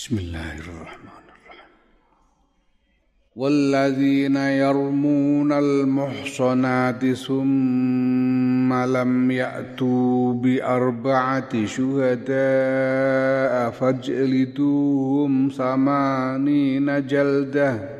بسم الله الرحمن الرحيم. والذين يرمون المحصنات ثم لم يأتوا بأربعة شهداء فاجلدوهم ثمانين جلدة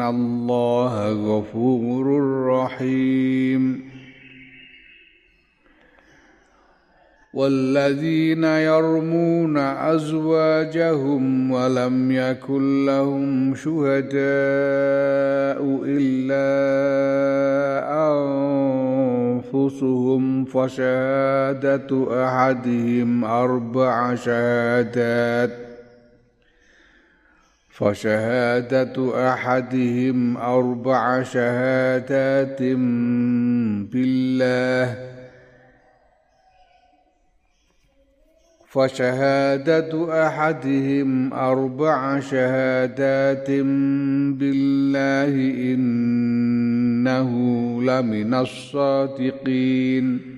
ان الله غفور رحيم والذين يرمون ازواجهم ولم يكن لهم شهداء الا انفسهم فشهاده احدهم أربع شهادات فشهادة أحدهم أربع شهادات بالله. فشهادة أحدهم أربع شهادات بالله إنه لمن الصادقين.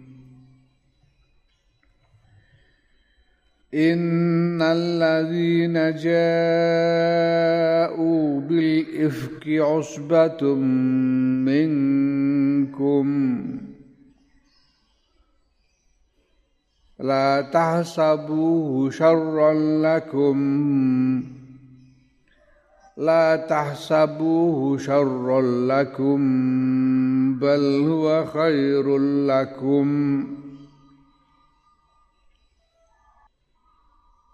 إن الذين جاءوا بالإفك عصبة منكم لا تحسبوه شرا لكم لا تحسبوه شرا لكم بل هو خير لكم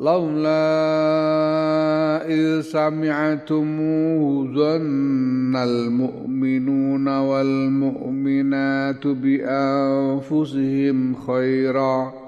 لولا إذ سمعتموه ظن المؤمنون والمؤمنات بأنفسهم خيراً.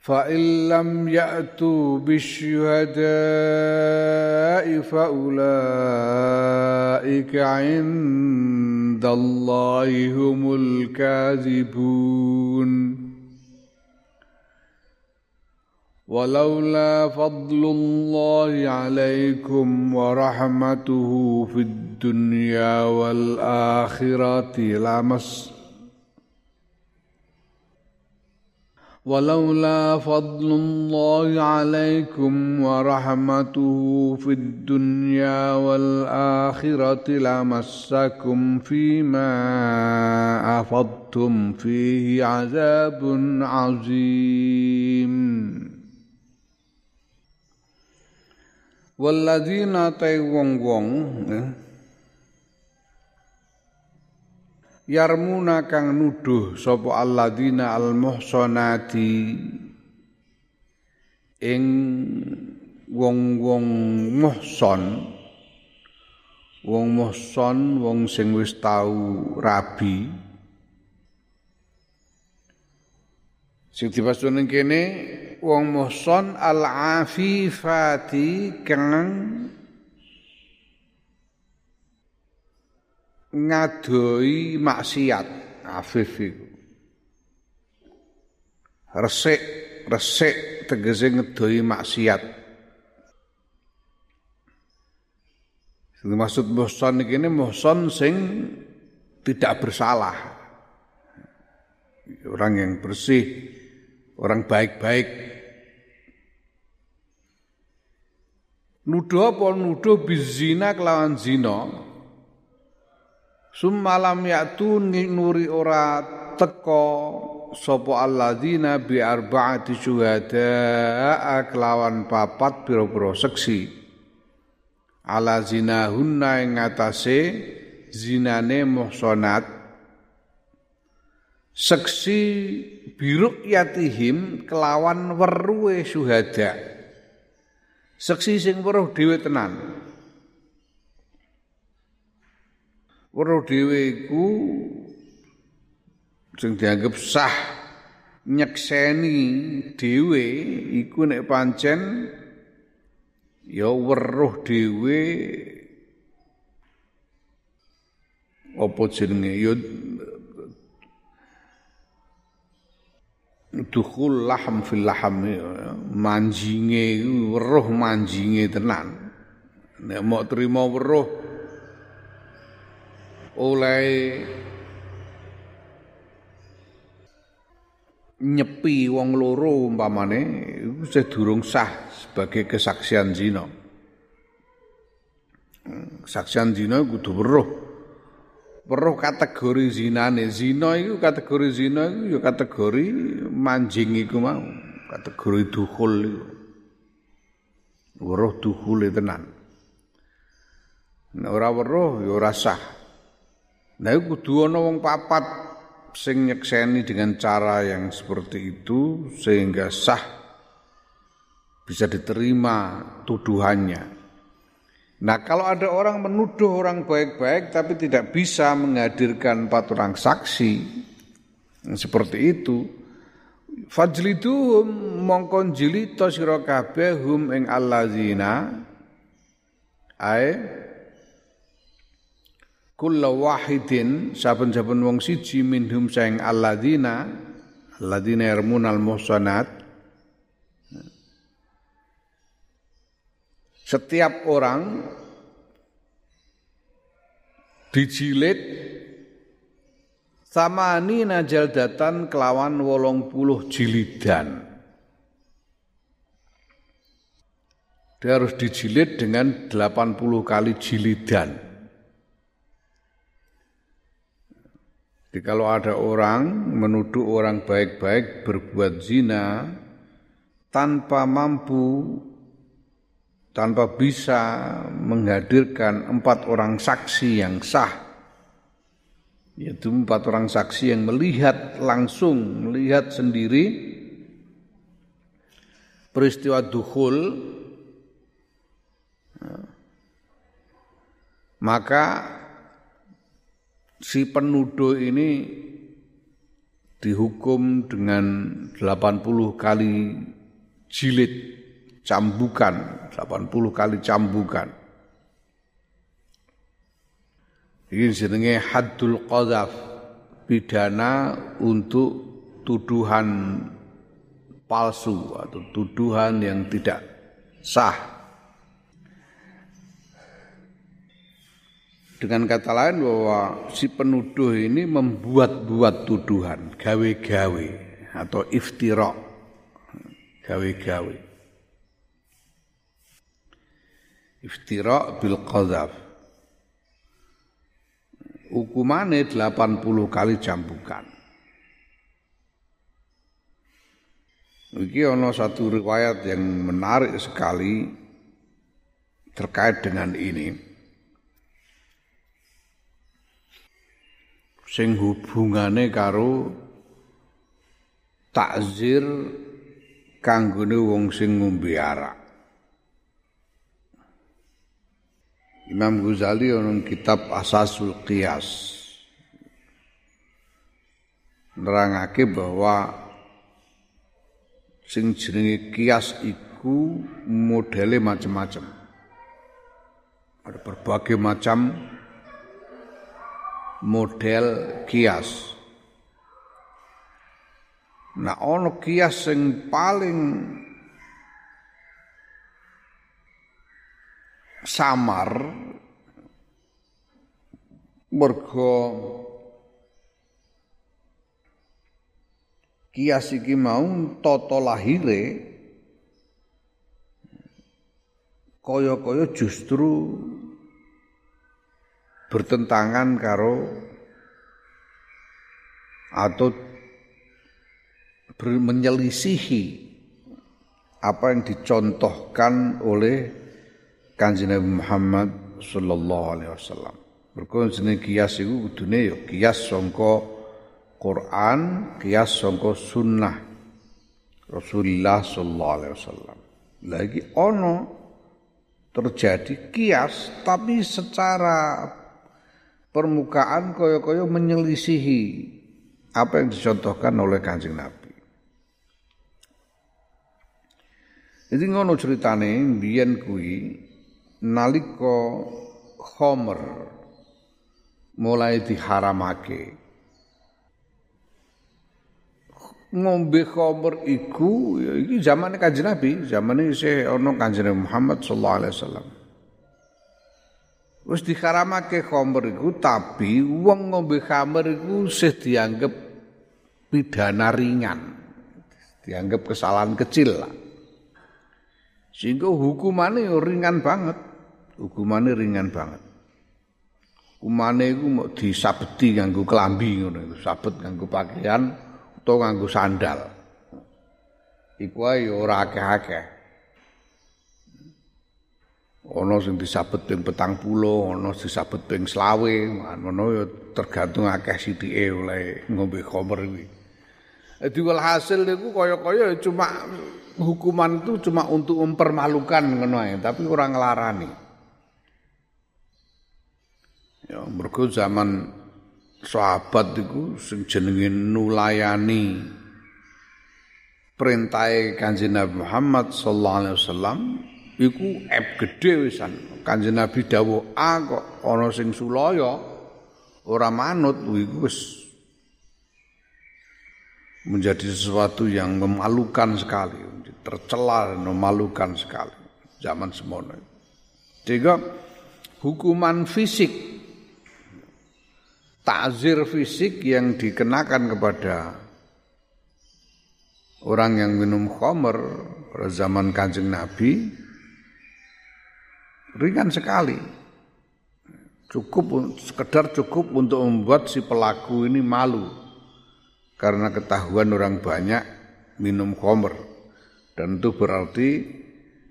فإن لم يأتوا بالشهداء فأولئك عند الله هم الكاذبون. ولولا فضل الله عليكم ورحمته في الدنيا والآخرة لمس ولولا فضل الله عليكم ورحمته في الدنيا والآخرة لمسكم فيما أفضتم فيه عذاب عظيم. والذين تيوون yarmuna kang nuduh sapa alladzina almuhsanati. Ing wong-wong muhson wong muhson wong sing wis tau rabi. Sing dipasune kene wong muhson al-afifati kang ngadoi maksiat afif iku resik resik tegese ngedoi maksiat Sing maksud muhson iki muhson sing tidak bersalah. Orang yang bersih, orang baik-baik. Nuduh apa nuduh bizina kelawan zina Summalam ya'tu nuri ora teko sapa alladzina bi arba'ati syuhada kelawan papat pira-pira seksi. Ala zinahunna ing ngatasé zinane muhsanat. Seksi biruk yatihim kelawan weruhe syuhada. Seksi sing weruh dhewe tenan weruh dhewe iku sing dianggep sah nyekseni dhewe iku nek pancen ya weruh dhewe apa jenenge? Ya dukhul laham fil laham manjinge weruh manjinge tenan. Nek mau terima weruh oleh nyepi wong loro umpamane iku sedurung sah sebagai kesaksian zina. Kesaksian zina kudu weruh. Weruh kategori zinane. Zina iku kategori zina iku ya kategori manjing iku mau, kategori dukhul iku. Weruh dukhul tenan. Nek ora weruh ya ora sah. Nah kudu ana wong papat sing nyekseni dengan cara yang seperti itu sehingga sah bisa diterima tuduhannya. Nah kalau ada orang menuduh orang baik-baik tapi tidak bisa menghadirkan empat orang saksi seperti itu, fajliduhum mongkon jilito sira ing allazina ae kulla wahidin saben-saben wong siji minhum saing alladzina alladzina yarmunal muhsanat setiap orang dijilid samani najal datan kelawan wolong puluh jilidan. Dia harus dijilid dengan 80 kali jilidan Jadi kalau ada orang menuduh orang baik-baik berbuat zina tanpa mampu tanpa bisa menghadirkan empat orang saksi yang sah yaitu empat orang saksi yang melihat langsung melihat sendiri peristiwa dukhul maka si penuduh ini dihukum dengan 80 kali jilid cambukan 80 kali cambukan. Ini jenenge haddul qadhaf pidana untuk tuduhan palsu atau tuduhan yang tidak sah Dengan kata lain bahwa si penuduh ini membuat-buat tuduhan, gawe-gawe. atau iftira gawe-gawe. Iftira bil qadzaf. Hukumane 80 kali jambukan. Iki ana satu riwayat yang menarik sekali terkait dengan ini. Sing hubungane karo takzir kanggone wong sing ngombe arak. Imam Ghazali ana kitab Asasul Qiyas nerangake bahwa sing jenenge kias iku modele macam-macam. Ada berbagai macam model kias. Nah, ono kias sing paling samar mergo kias iki mau tata lahire kaya-kaya justru bertentangan karo atau menyelisihi apa yang dicontohkan oleh Kanjeng Nabi Muhammad sallallahu alaihi wasallam. Mergo kias iku kudune ya kias sangka Quran kias sangka sunnah Rasulullah sallallahu alaihi wasallam. Lagi ono terjadi kias tapi secara permukaan koyo-koyo menyelisihi apa yang dicontohkan oleh Kanjeng Nabi. Jadi ngono ceritane biyen kuwi nalika Homer mulai diharamake ngombe khamr iku ya iki zamane Kanjeng Nabi, zamane isih ana Kanjeng Muhammad sallallahu alaihi wasallam. Wis dikaramake khamr iku tapi wong ngombe khamr iku sih dianggap pidana ringan. Dianggap kesalahan kecil lah. Sehingga hukumannya ringan banget. Hukumannya ringan banget. Hukumannya itu mau disabeti nganggo kelambi ngono, sabet nganggo pakaian utawa nganggo sandal. Iku ae ora akeh-akeh. Ana sing disabet ping 40, ana disabet ping 20, ngono ya tergantung akeh sithike oleh ngombe khamr iki. Jadi walhasil niku kaya-kaya cuma hukuman itu cuma untuk mempermalukan ngono ae, tapi ora nglarani. Ya mergo zaman sahabat iku sing jenenge nulayani perintahe Kanjeng Nabi Muhammad sallallahu alaihi wasallam iku ep gedhe wisan. Kanjeng Nabi dawuh A kok ana sing sulaya ora manut iku wis menjadi sesuatu yang memalukan sekali, tercela memalukan sekali zaman semono. Sehingga hukuman fisik takzir fisik yang dikenakan kepada orang yang minum khamr pada zaman Kanjeng Nabi ringan sekali. Cukup sekedar cukup untuk membuat si pelaku ini malu karena ketahuan orang banyak minum khamr dan itu berarti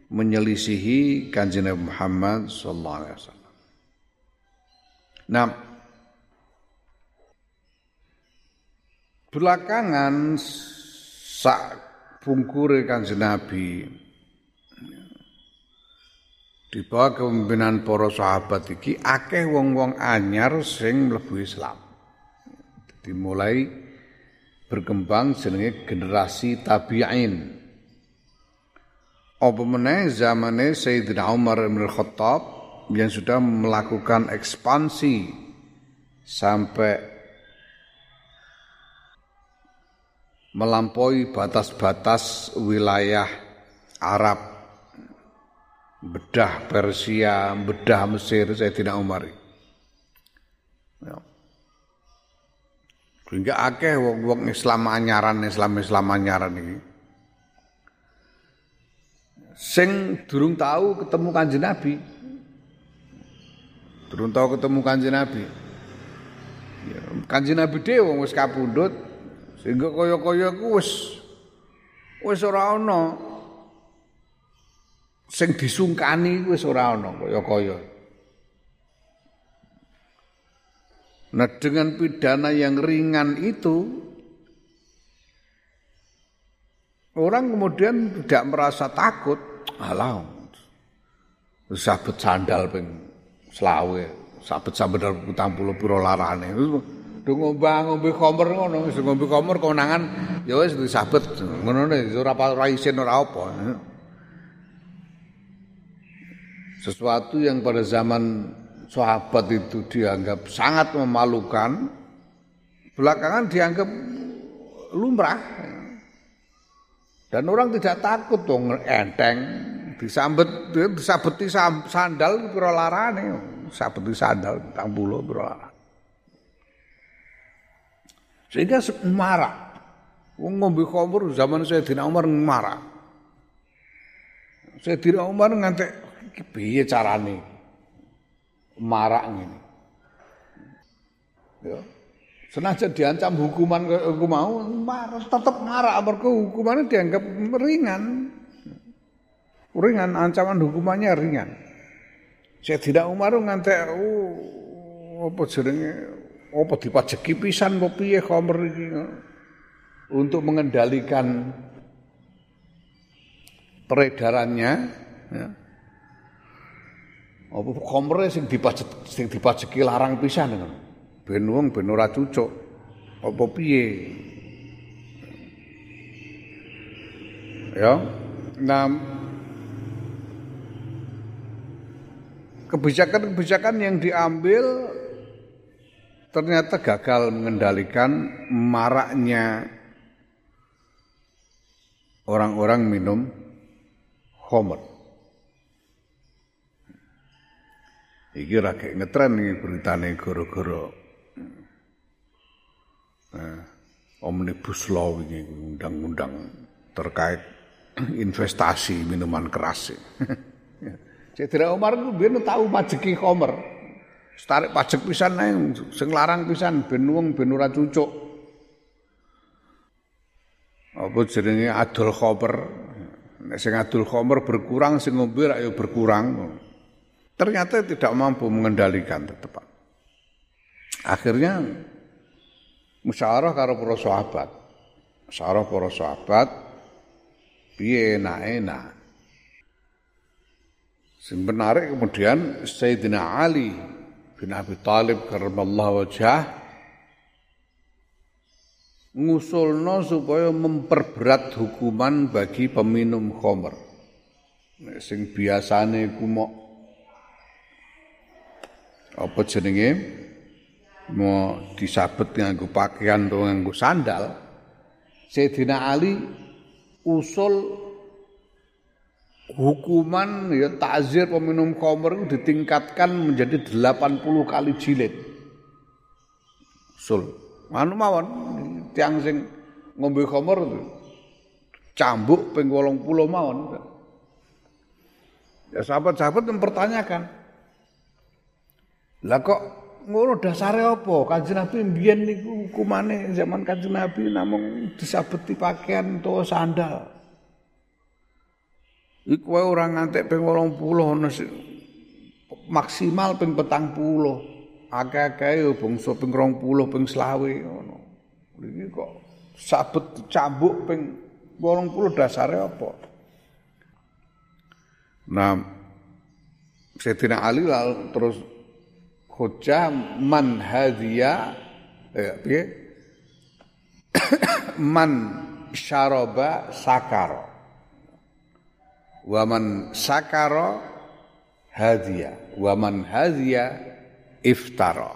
menyelisihi Kanjeng Nabi Muhammad sallallahu alaihi wasallam. Nah, Belakangan sak bungkure Kanjeng Nabi di bawah kepemimpinan para sahabat iki akeh wong-wong anyar sing mlebu Islam. Dimulai berkembang jenenge generasi tabi'in. Apa meneh zamane Sayyidina Umar bin Khattab yang sudah melakukan ekspansi sampai melampaui batas-batas wilayah Arab bedah Persia, bedah Mesir Sayyidina Umar. Ya. Hingga akeh wong-wong Islam anyaran, Islam Islam anyaran iki. Sing durung tahu ketemu Kanjeng Nabi. Durung tahu ketemu Kanjeng Nabi. Ya, Kanjeng Nabi dhewe wong wis kapundhut sehingga kaya-kaya ku wis wis ora ana sing disungkani wis ora ana kaya-kaya. Nah dengan pidana yang ringan itu orang kemudian tidak merasa takut. Alah, sabet sandal ping selawe, sabet sandal putang puluh piro larane. Do ngombe ngombe komer ngono, wis ngombe komer konangan ya wis disabet ngono ne ora ora isin ora apa. Sesuatu yang pada zaman sahabat itu dianggap sangat memalukan, belakangan dianggap lumrah. Dan orang tidak takut dong enteng disambet disabeti sandal pira larane sabeti sandal tang larane. Sehingga marah. Wong ngombe khamr zaman Sayyidina Umar marah. Sayyidina Umar ngantek piye carane? marak ngene. Ya. Senajan diancam hukuman aku mau, marah tetap marah mergo hukumannya dianggap ringan. Ringan ancaman hukumannya ringan. Saya tidak Umar ngantek oh, apa jenenge apa dipajeki pisan apa piye khamr iki untuk mengendalikan peredarannya ya apa komre sing dipajek sing dipajeki larang pisan ngono. Ben wong ben ora cucuk. Apa piye? Ya. Nah, kebijakan-kebijakan yang diambil ternyata gagal mengendalikan maraknya orang-orang minum homer. Iki ra kayak ngetren iki beritane gara-gara nah, omnibus law ini undang-undang terkait investasi minuman keras. Cedera Umar ku biyen tau majeki komer. Tarik pajak pisan ae sing larang pisan ben wong ben ora cucuk. Apa jenenge adol khomer. Nek sing adol khomer berkurang sing ngombe ra ya berkurang. Ternyata tidak mampu mengendalikan tetap. Akhirnya musyawarah karo para sahabat. Musyawarah para sahabat piye enak-enak. Sing menarik kemudian Sayyidina Ali bin Abi Thalib karramallahu wajah ngusulno supaya memperberat hukuman bagi peminum khamr. Sing biasane ku apa jenenge mau disabet nganggo pakaian atau nganggo sandal Sayyidina Ali usul hukuman ya takzir peminum khamr ditingkatkan menjadi 80 kali jilid. Usul. Anu mawon tiang sing ngombe khamr cambuk ping 80 mawon. Ya sahabat-sahabat mempertanyakan, lah kok ngono dasare apa? Kanjeng Nabi mbiyen niku hukumane zaman Kanjeng Nabi namung disabeti pakaian utawa sandal. Iku wae ora ngantek ping 80 ono maksimal ping 40. Akeh-akeh yo bangsa ping 20 ping 20 ngono. Iki kok sabet cambuk ping 80 dasare apa? Nah, Sayyidina Ali lalu terus hujjah man hadhiya ya man syaraba sakara wa man sakara hadhiya wa man hadhiya iftara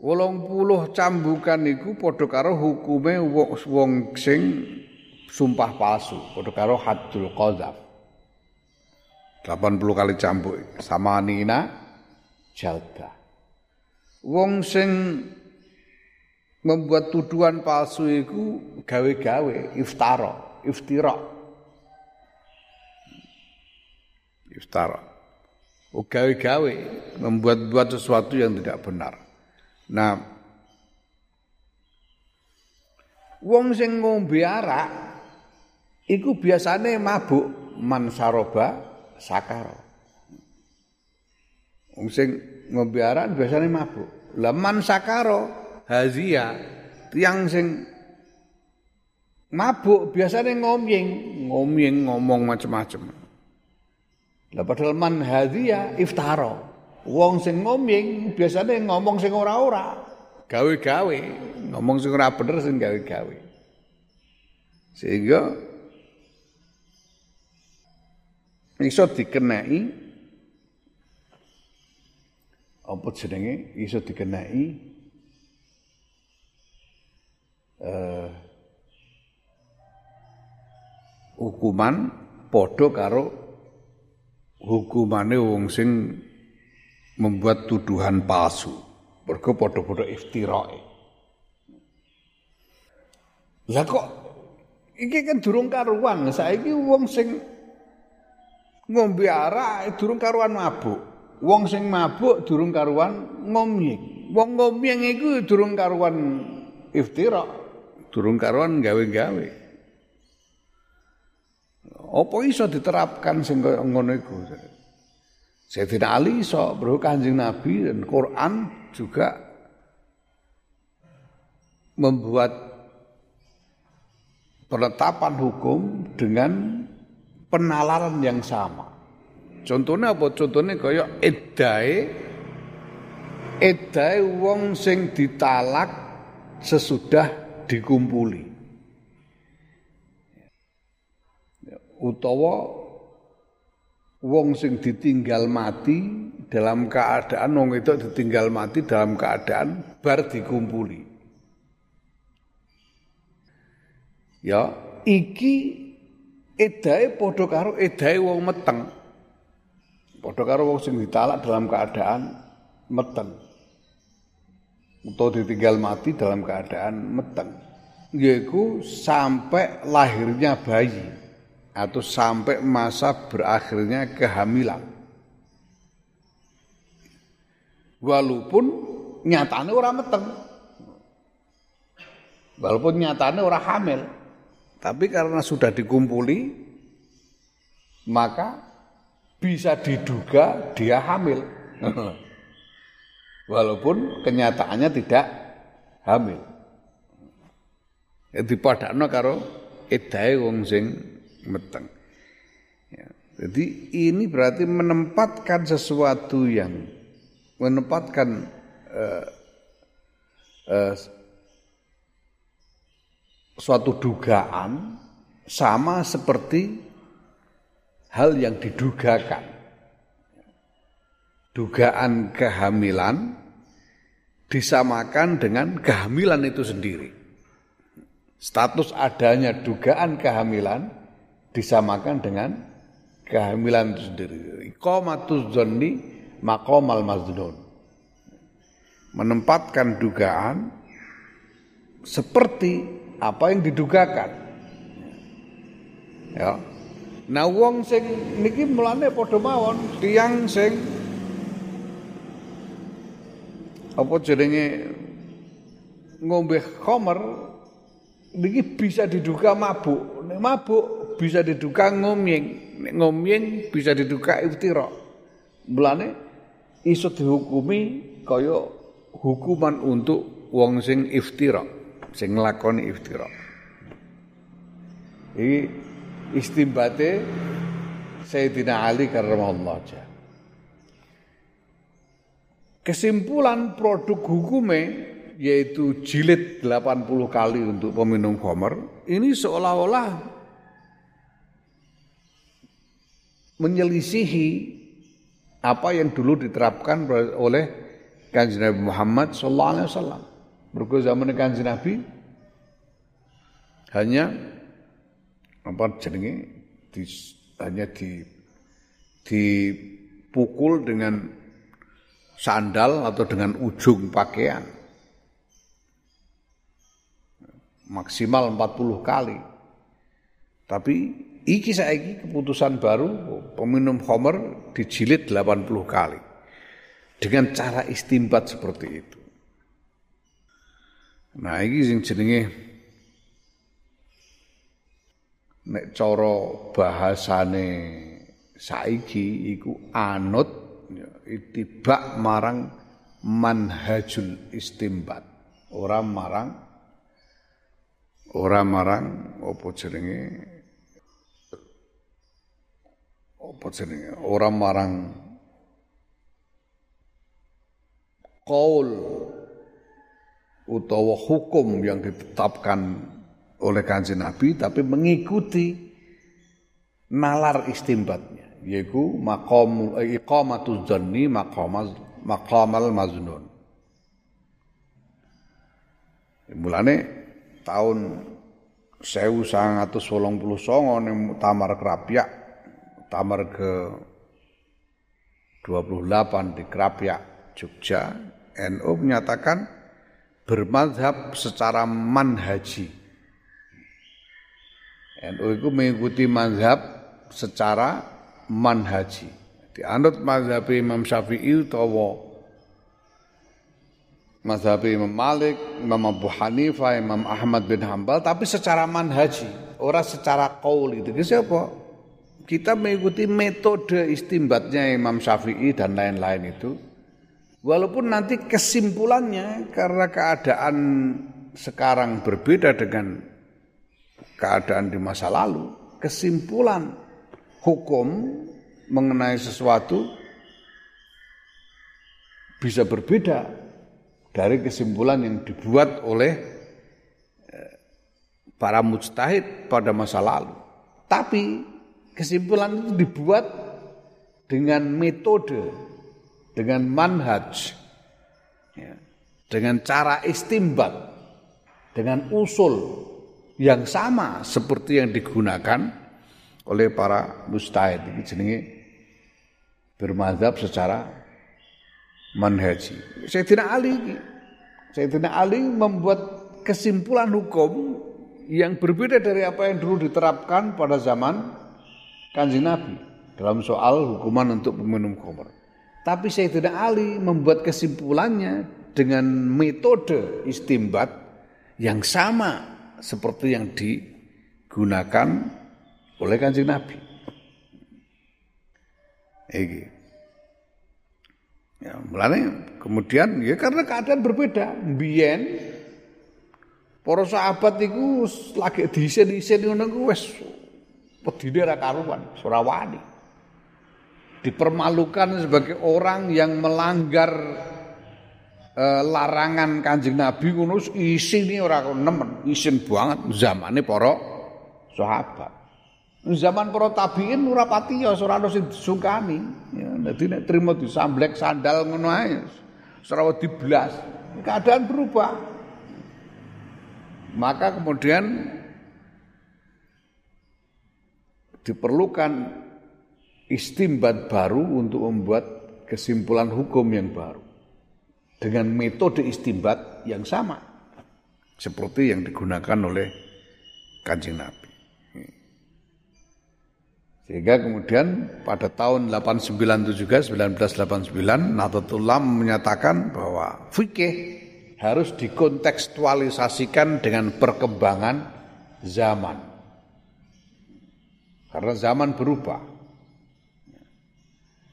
Wolong puluh cambukan iku padha karo hukume wong sing sumpah palsu, padha karo haddul qadzaf. 80 kali cambuk. Sama Nina? Jalda. wong sing membuat tuduhan palsu itu gawe-gawe iftara iftira iftara. Oh, gawe-gawe membuat-buat sesuatu yang tidak benar. Nah wong sing ngombe arak iku biasane mabuk man saroba sakaro wong sing ngombe arak biasane mabuk. Lah man sakaro hazia tiang sing mabuk biasanya ngomying. Ngomying ngomong macam-macam lah padahal man hazia iftaro wong sing ngomying biasanya ngomong sing ora-ora. Gawe-gawe ngomong sing ora bener sing gawe-gawe. Sehingga iso dikenai apa jenenge iso dikenai eh, hukuman padha karo hukumane wong sing membuat tuduhan palsu. Mergo padha-padha iftirae. Lah kok iki kan durung karuan, saiki wong sing ngombe arak durung karuan mabuk. Wong sing mabuk durung karuan ngomyeng. Wong ngomyeng iku durung karuan iftira. durung karuan gawe-gawe. Apa iso diterapkan sing kaya ngono iku? Sayyidina Ali iso, bro Kanjeng Nabi dan Quran juga membuat penetapan hukum dengan penalaran yang sama. Contohnya apa? Contohnya kaya edae edae wong sing ditalak sesudah dikumpuli. Utawa wong sing ditinggal mati dalam keadaan wong itu ditinggal mati dalam keadaan bar dikumpuli. Ya, iki edae padha karo edae wong meteng. Padha karo wong sing ditalak dalam keadaan meteng. Atau ditinggal mati dalam keadaan meteng. Yaitu sampai lahirnya bayi atau sampai masa berakhirnya kehamilan. Walaupun nyatanya orang meteng. Walaupun nyatanya orang hamil tapi karena sudah dikumpuli maka bisa diduga dia hamil walaupun kenyataannya tidak hamil. Ya dipadakno karo edahe wong sing meteng. Ya, jadi ini berarti menempatkan sesuatu yang menempatkan uh, uh, suatu dugaan sama seperti hal yang didugakan. Dugaan kehamilan disamakan dengan kehamilan itu sendiri. Status adanya dugaan kehamilan disamakan dengan kehamilan itu sendiri. Iqamatuz zonni maqamal mazdun. Menempatkan dugaan seperti apa yang didugakan. Ya. Nah wong sing niki mulane padha mawon tiyang sing apa jenenge ngombe khamr niki bisa diduga mabuk. Nek mabuk bisa diduga ngomyeng. Nek ngomyeng bisa diduga iftira. Mulane iso dihukumi kaya hukuman untuk wong sing iftira, sing nglakoni iftira. Iki istimbate Sayyidina Ali karramallahu wajhah. Kesimpulan produk hukume yaitu jilid 80 kali untuk peminum khamr ini seolah-olah menyelisihi apa yang dulu diterapkan oleh Kanjeng Nabi Muhammad sallallahu alaihi wasallam. Mergo zaman Kanjeng Nabi hanya apa jenenge di, hanya di dipukul dengan sandal atau dengan ujung pakaian. Maksimal 40 kali. Tapi iki saiki keputusan baru peminum homer dijilid 80 kali. Dengan cara istimbat seperti itu. Nah, iki sing jenenge nek cara bahasane saiki iku anut ya, itibak marang manhajul istimbat. Ora marang ora marang apa jenenge? Apa jenenge? Ora marang kaul utawa hukum yang ditetapkan oleh kanjeng Nabi tapi mengikuti nalar istimbatnya yaitu maqam eh, iqamatuz zanni maqamal maqamal maznun mulane tahun 1989 ning Tamar Krapyak Tamar ke 28 di Krapyak Jogja NU menyatakan bermadhab secara manhaji NU itu mengikuti mazhab secara manhaji. Dianut mazhab Imam Syafi'i utawa mazhab Imam Malik, Imam Abu Hanifah, Imam Ahmad bin Hambal tapi secara manhaji, orang secara qaul itu. Siapa? Kita mengikuti metode istimbatnya Imam Syafi'i dan lain-lain itu. Walaupun nanti kesimpulannya karena keadaan sekarang berbeda dengan keadaan di masa lalu, kesimpulan hukum mengenai sesuatu bisa berbeda dari kesimpulan yang dibuat oleh eh, para mujtahid pada masa lalu. Tapi kesimpulan itu dibuat dengan metode, dengan manhaj, ya, dengan cara istimbat, dengan usul yang sama seperti yang digunakan oleh para mustahid ini jenenge bermadzhab secara manhaji. Sayyidina Ali Sayyidina Ali membuat kesimpulan hukum yang berbeda dari apa yang dulu diterapkan pada zaman Kanjeng Nabi dalam soal hukuman untuk peminum khamr. Tapi Sayyidina Ali membuat kesimpulannya dengan metode istimbat yang sama seperti yang digunakan oleh kanjeng Nabi. Iki. Ya, mulane kemudian ya karena keadaan berbeda. Biyen para sahabat iku lagi diisin-isin ngono ku wis pedine ra karuan, ora wani. Dipermalukan sebagai orang yang melanggar eh, larangan Kanjeng Nabi ngono isine ora nemen, isin banget zamane para sahabat. Zaman para tabiin ora pati ya ora ono sing disukani. Ya dadi nek trimo disamblek sandal ngono ae ora diblas. Keadaan berubah. Maka kemudian diperlukan istimbat baru untuk membuat kesimpulan hukum yang baru dengan metode istimbat yang sama seperti yang digunakan oleh Kanjeng Nabi. Sehingga kemudian pada tahun 89 itu juga 1989 Nahdlatul menyatakan bahwa fikih harus dikontekstualisasikan dengan perkembangan zaman. Karena zaman berubah.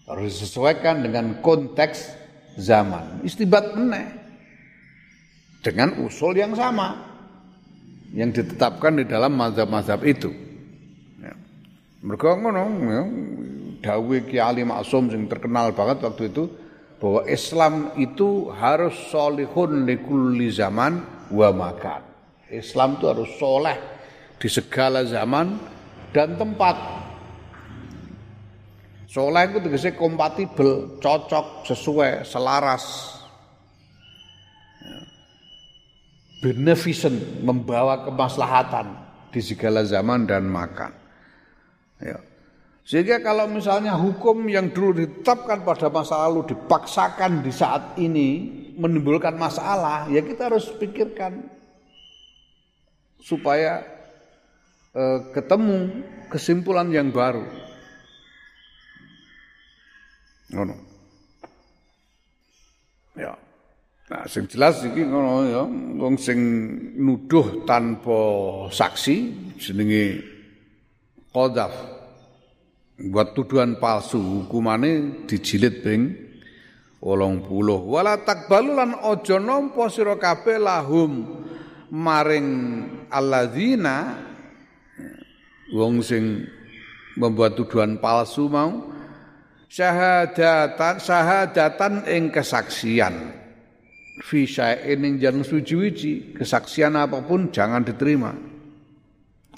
Harus disesuaikan dengan konteks zaman. Istibat meneh dengan usul yang sama yang ditetapkan di dalam mazhab-mazhab itu. Ya. Mereka ngono ya, dawuh Ki Ali Maksum yang terkenal banget waktu itu bahwa Islam itu harus solihun likulli zaman wa makan. Islam itu harus soleh di segala zaman dan tempat. Soleh itu tegese kompatibel, cocok, sesuai, selaras. Ya. Beneficent, membawa kemaslahatan di segala zaman dan makan. Ya. Sehingga kalau misalnya hukum yang dulu ditetapkan pada masa lalu dipaksakan di saat ini menimbulkan masalah, ya kita harus pikirkan supaya eh, ketemu kesimpulan yang baru. Ngono. Ya. Nah, sing jelas iki ngono ya, wong sing nuduh tanpa saksi jenenge qadzaf. Buat tuduhan palsu hukumane dijilid ping 80. Wala takbalu lan aja nampa sira kabeh lahum maring alladzina wong sing membuat tuduhan palsu mau syahadatan syahadatan ing kesaksian. Fi syai'in ing jangan suci kesaksian apa pun jangan diterima.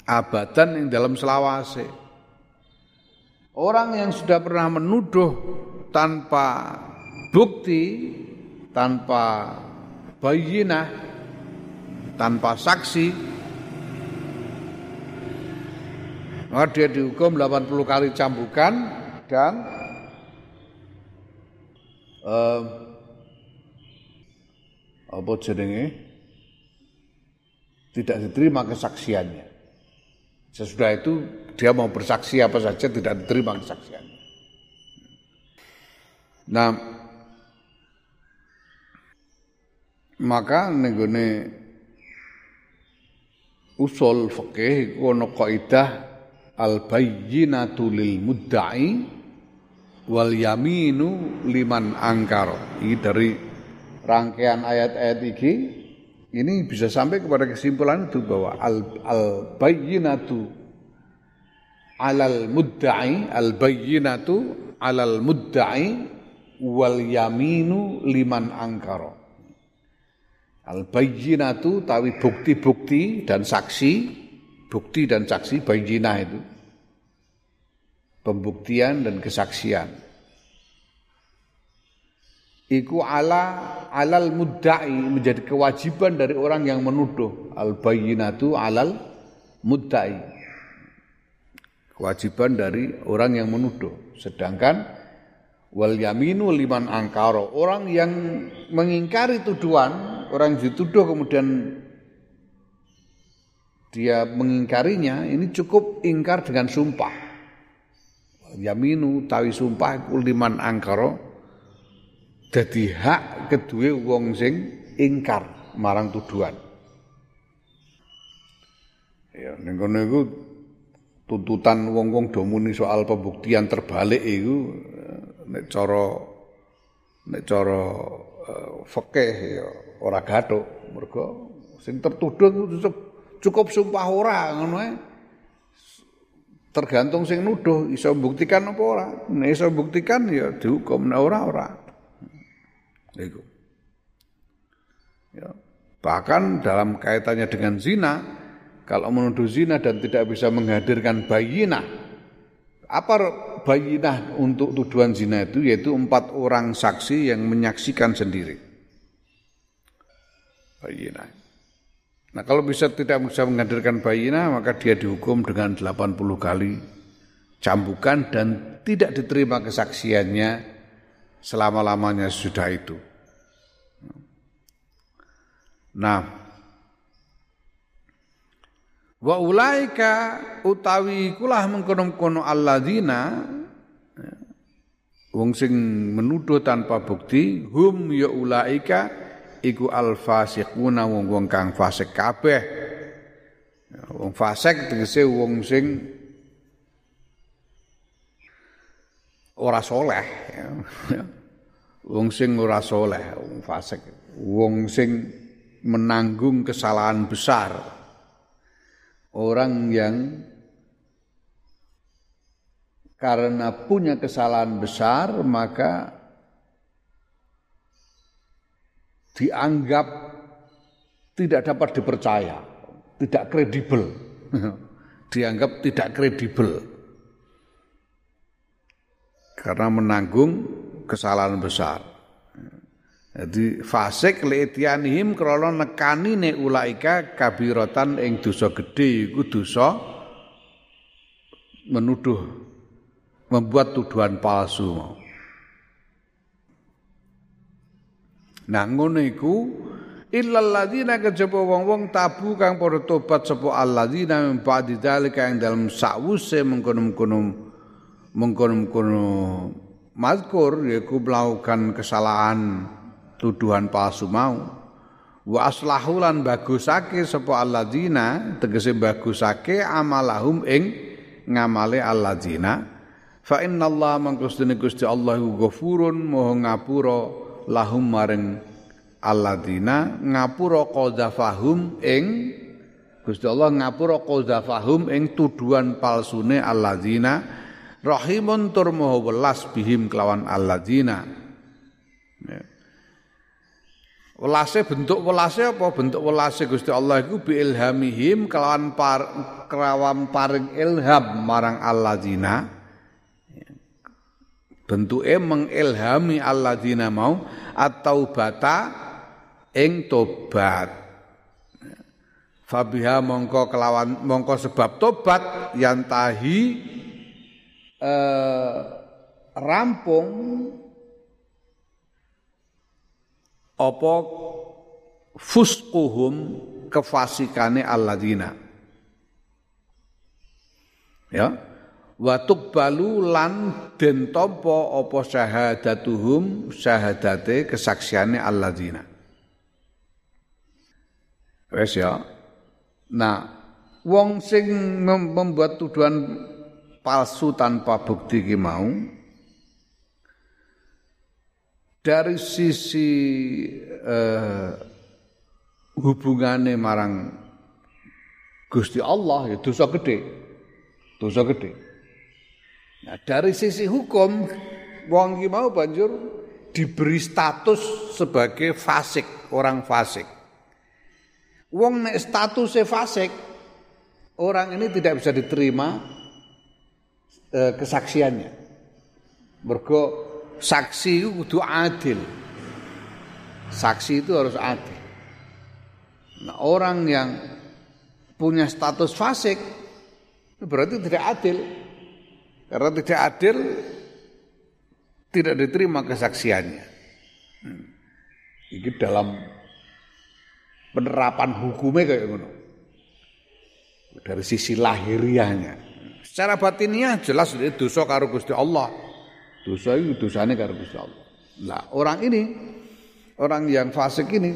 Abadan yang dalam selawase. Orang yang sudah pernah menuduh tanpa bukti tanpa bayinah tanpa saksi maka dia dihukum 80 kali cambukan dan uh, apa jenenge tidak diterima kesaksiannya. Sesudah itu dia mau bersaksi apa saja tidak diterima kesaksiannya. Nah, maka nenggone usul fikih ono kaidah al bayyinatu lil mudda'i wal yaminu liman angkar. Ini dari rangkaian ayat-ayat ini ini bisa sampai kepada kesimpulan itu bahwa al, al bayyinatu alal mudda'i al bayyinatu alal mudda'i wal yaminu liman angkara. Al bayyinatu tawi bukti-bukti dan saksi, bukti dan saksi bayyinah itu pembuktian dan kesaksian. Iku ala alal mudda'i menjadi kewajiban dari orang yang menuduh al bayyinatu alal mudda'i. Kewajiban dari orang yang menuduh. Sedangkan wal yaminu liman angkaro orang yang mengingkari tuduhan, orang yang dituduh kemudian dia mengingkarinya, ini cukup ingkar dengan sumpah yaminu tawi sumpah iku liman angkara dadi hak kedue wong sing ingkar marang tuduhan. Ya ning kono iku tuntutan wong-wong do muni soal pembuktian terbalik iku nek cara nek cara uh, fikih ya ora gathuk mergo sing tertuduh cukup sumpah ora ngono ae tergantung sing nuduh iso buktikan apa ora. Nek iso buktikan ya dihukum. Nek ora ora. Iku. Ya. Bahkan dalam kaitannya dengan zina kalau menuduh zina dan tidak bisa menghadirkan bayinah apa bayinah untuk tuduhan zina itu? Yaitu empat orang saksi yang menyaksikan sendiri. Bayinah Nah kalau bisa tidak bisa menghadirkan bayina maka dia dihukum dengan 80 kali cambukan dan tidak diterima kesaksiannya selama-lamanya sudah itu. Nah, wa ulaika utawi kulah mengkono-kono alladzina wong sing menuduh tanpa bukti hum ya ulaika iku al fasiquna wong-wong kang fasik kabeh. Wong fasik tegese wong sing ora soleh. Wong sing ora soleh, wong fasik. Wong sing menanggung kesalahan besar. Orang yang karena punya kesalahan besar maka dianggap tidak dapat dipercaya, tidak kredibel. dianggap tidak kredibel. Karena menanggung kesalahan besar. Jadi fasik li'tianihim krana nekani ne ulaika kabiratan ing dosa gedhe iku dosa menuduh membuat tuduhan palsu Nah ngono iku illal ladzina kejaba wong-wong tabu kang padha tobat sapa alladzina min ba'di dzalika ing dalem sakwuse mengkono-mengkono mengkono-mengkono mazkur yaiku melakukan kesalahan tuduhan palsu mau. Wa aslahu lan bagusake sapa alladzina tegese bagusake amalahum ing ngamale alladzina. Fa innallaha mangkustune Gusti Allah ghafurun moho ngapura lahum maring alladzina ngapura qadzafahum ing Gusti Allah ngapura qadzafahum ing tuduhan palsune alladzina rahimun tur maha welas bihim kelawan alladzina ya. Welase bentuk welase apa? Bentuk welase Gusti Allah iku bi ilhamihim kelawan par, kelawan paring ilham marang alladzina. Bentuke mengilhami alladzina mau atau bata ing tobat. Fabiha mongko kelawan mongko sebab tobat yang tahi eh, rampung apa fusquhum kefasikane alladzina. Ya wa tuqbalu lan den tampa apa syahadatuhum syahadate kesaksiane alladzina Wes ya. Nah, wong sing membuat tuduhan palsu tanpa bukti ki mau dari sisi eh, marang Gusti Allah ya dosa gede. Dosa gede. Nah, dari sisi hukum wong ki mau banjur diberi status sebagai fasik, orang fasik. Wong nek statusnya fasik, orang ini tidak bisa diterima e, kesaksiannya. Mergo saksi itu adil. Saksi itu harus adil. Nah, orang yang punya status fasik berarti tidak adil. Karena tidak adil tidak diterima kesaksiannya. Hmm. Ini dalam penerapan hukumnya kayak ngono. Dari sisi lahiriahnya. Secara batinnya jelas itu dosa karo Gusti Allah. Dosa itu dosanya karo Gusti Allah. Nah, orang ini orang yang fasik ini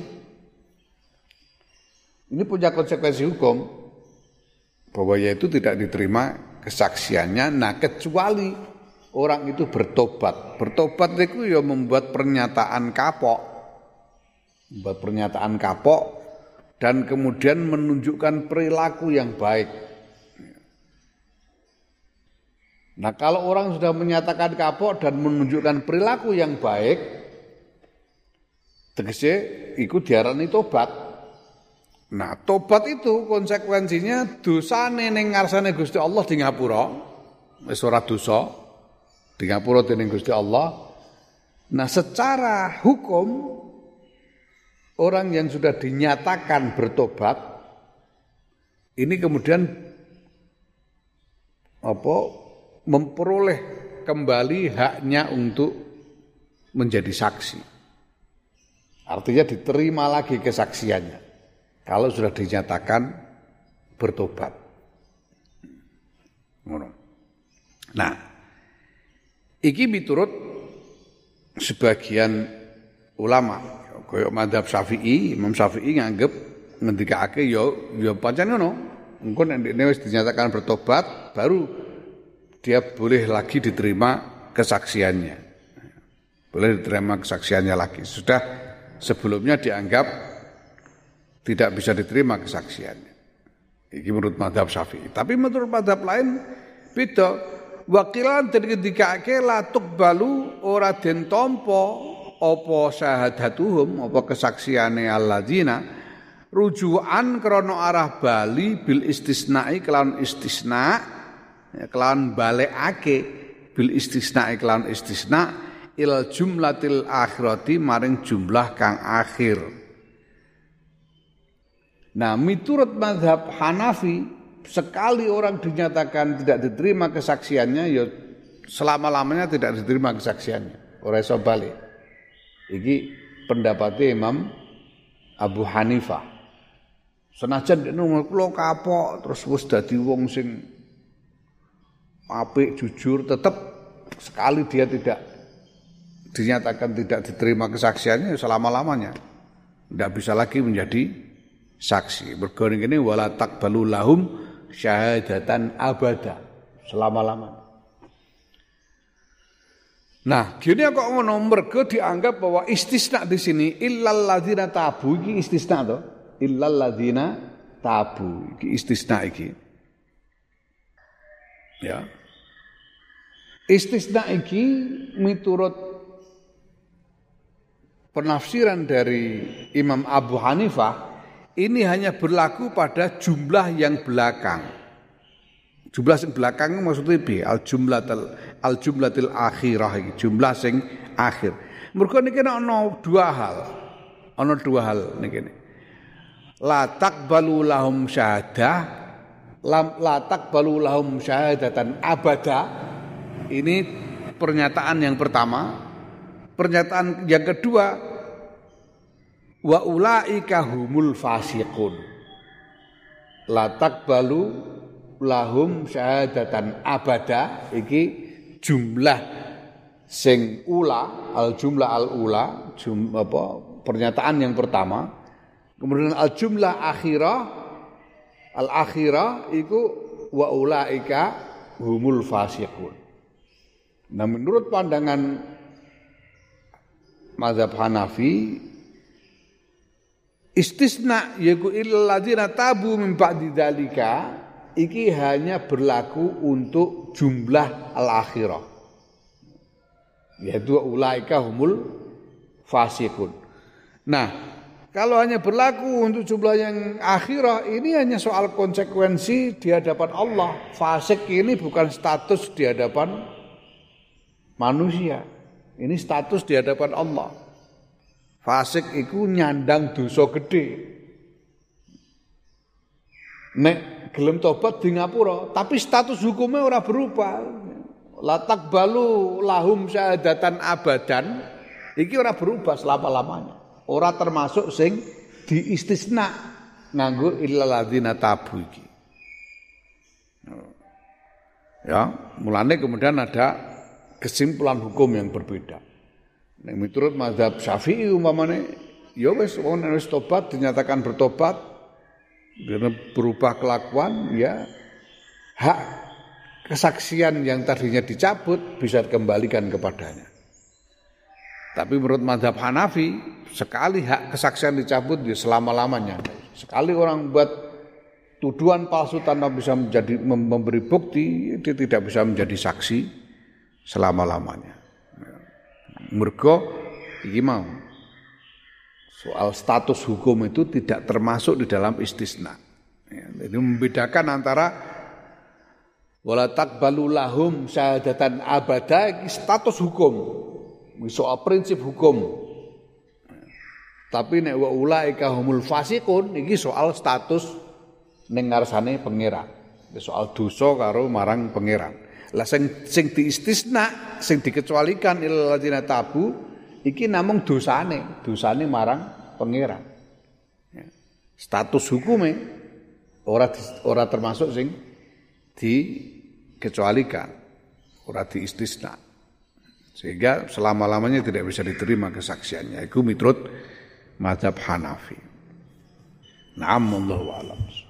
ini punya konsekuensi hukum bahwa yaitu tidak diterima kesaksiannya nah kecuali orang itu bertobat. Bertobat itu ya membuat pernyataan kapok. Membuat pernyataan kapok dan kemudian menunjukkan perilaku yang baik. Nah, kalau orang sudah menyatakan kapok dan menunjukkan perilaku yang baik, tegese ikut diarani tobat. Nah, tobat itu konsekuensinya dosa ning ngarsane Gusti Allah di ngapura. Wis ora dosa. Di ngapura dening Gusti Allah. Nah, secara hukum orang yang sudah dinyatakan bertobat ini kemudian apa memperoleh kembali haknya untuk menjadi saksi. Artinya diterima lagi kesaksiannya kalau sudah dinyatakan bertobat. Nah, iki miturut sebagian ulama Kaya madhab Syafi'i, Imam Syafi'i nganggep ngendikake ya ya pancen ngono. Engko nek wis dinyatakan bertobat baru dia boleh lagi diterima kesaksiannya. Boleh diterima kesaksiannya lagi. Sudah sebelumnya dianggap tidak bisa diterima kesaksiannya. Ini menurut madhab syafi'i. Tapi menurut madhab lain beda. Wakilan dari ketika la balu ora den tompo apa syahadatuhum apa kesaksiane alladzina rujukan krana arah bali bil istisna'i kelawan istisna ya, kelawan balekake bil istisna'i kelawan istisna il jumlatil akhirati maring jumlah kang akhir Nah, miturut madhab Hanafi, sekali orang dinyatakan tidak diterima kesaksiannya, ya selama-lamanya tidak diterima kesaksiannya. Ora iso balik. Iki pendapatnya Imam Abu Hanifah. Senajan nomor kula kapok terus wis dadi wong sing apik jujur tetap sekali dia tidak dinyatakan tidak diterima kesaksiannya selama-lamanya. Tidak bisa lagi menjadi saksi. Bergoreng ini wala takbalu lahum syahadatan abada selama-lamanya. Nah, gini kok ngono mergo dianggap bahwa istisna di sini illal ladzina tabu iki istisna to. Illal ladzina tabu iki istisna iki. Ya. Istisna iki miturut penafsiran dari Imam Abu Hanifah ini hanya berlaku pada jumlah yang belakang. Jumlah sing belakang maksudnya bi al jumlatil al jumlatil akhirah iki, jumlah sing akhir. Mergo niki ana dua hal. Ana dua hal niki. La taqbalu lahum syahadah lam la taqbalu lahum syahadatan abada. Ini pernyataan yang pertama. Pernyataan yang kedua wa ulaika humul fasiqun. La taqbalu lahum syahadatan abada. Iki jumlah sing ula al jumlah al ula jum, apa pernyataan yang pertama. Kemudian al jumlah akhirah al akhirah iku wa ulaika humul fasiqun. Nah menurut pandangan mazhab Hanafi istisna yaiku illal ladzina tabu min ba'di dzalika iki hanya berlaku untuk jumlah al-akhirah. Yaitu ulaika humul fasikun. Nah, kalau hanya berlaku untuk jumlah yang akhirah ini hanya soal konsekuensi di hadapan Allah. Fasik ini bukan status di hadapan manusia. Ini status di hadapan Allah. Fasik itu nyandang dosa gede. Nek gelem tobat di ngapura, tapi status hukumnya ora berubah. Latak balu lahum syahadatan abadan, iki ora berubah selama-lamanya. Ora termasuk sing diistisna nganggo illal ladzina tabu iki. Ya, mulane kemudian ada kesimpulan hukum yang berbeda. Nek miturut mazhab Syafi'i umpamane ya wis wong wis tobat dinyatakan bertobat karena berubah kelakuan ya hak kesaksian yang tadinya dicabut bisa dikembalikan kepadanya. Tapi menurut madhab Hanafi sekali hak kesaksian dicabut ya selama-lamanya. Sekali orang buat tuduhan palsu tanpa bisa menjadi memberi bukti dia tidak bisa menjadi saksi selama-lamanya. Mergo iki mau soal status hukum itu tidak termasuk di dalam istisna. Ya, ini membedakan antara wala taqbalu lahum syahadatan abada status hukum. Soal prinsip hukum. Tapi nek wa ulaika humul fasikun iki soal status ning ngarsane pangeran. Soal dosa karo marang pangeran. Lah sing sing diistisna, sing dikecualikan ilal tabu iki namung dosane, dosane marang pangeran. Ya. Status hukume ora ora termasuk sing dikecualikan, ora diistisna. Sehingga selama-lamanya tidak bisa diterima kesaksiannya. Itu mitrut madhab Hanafi. Naam Allah alam.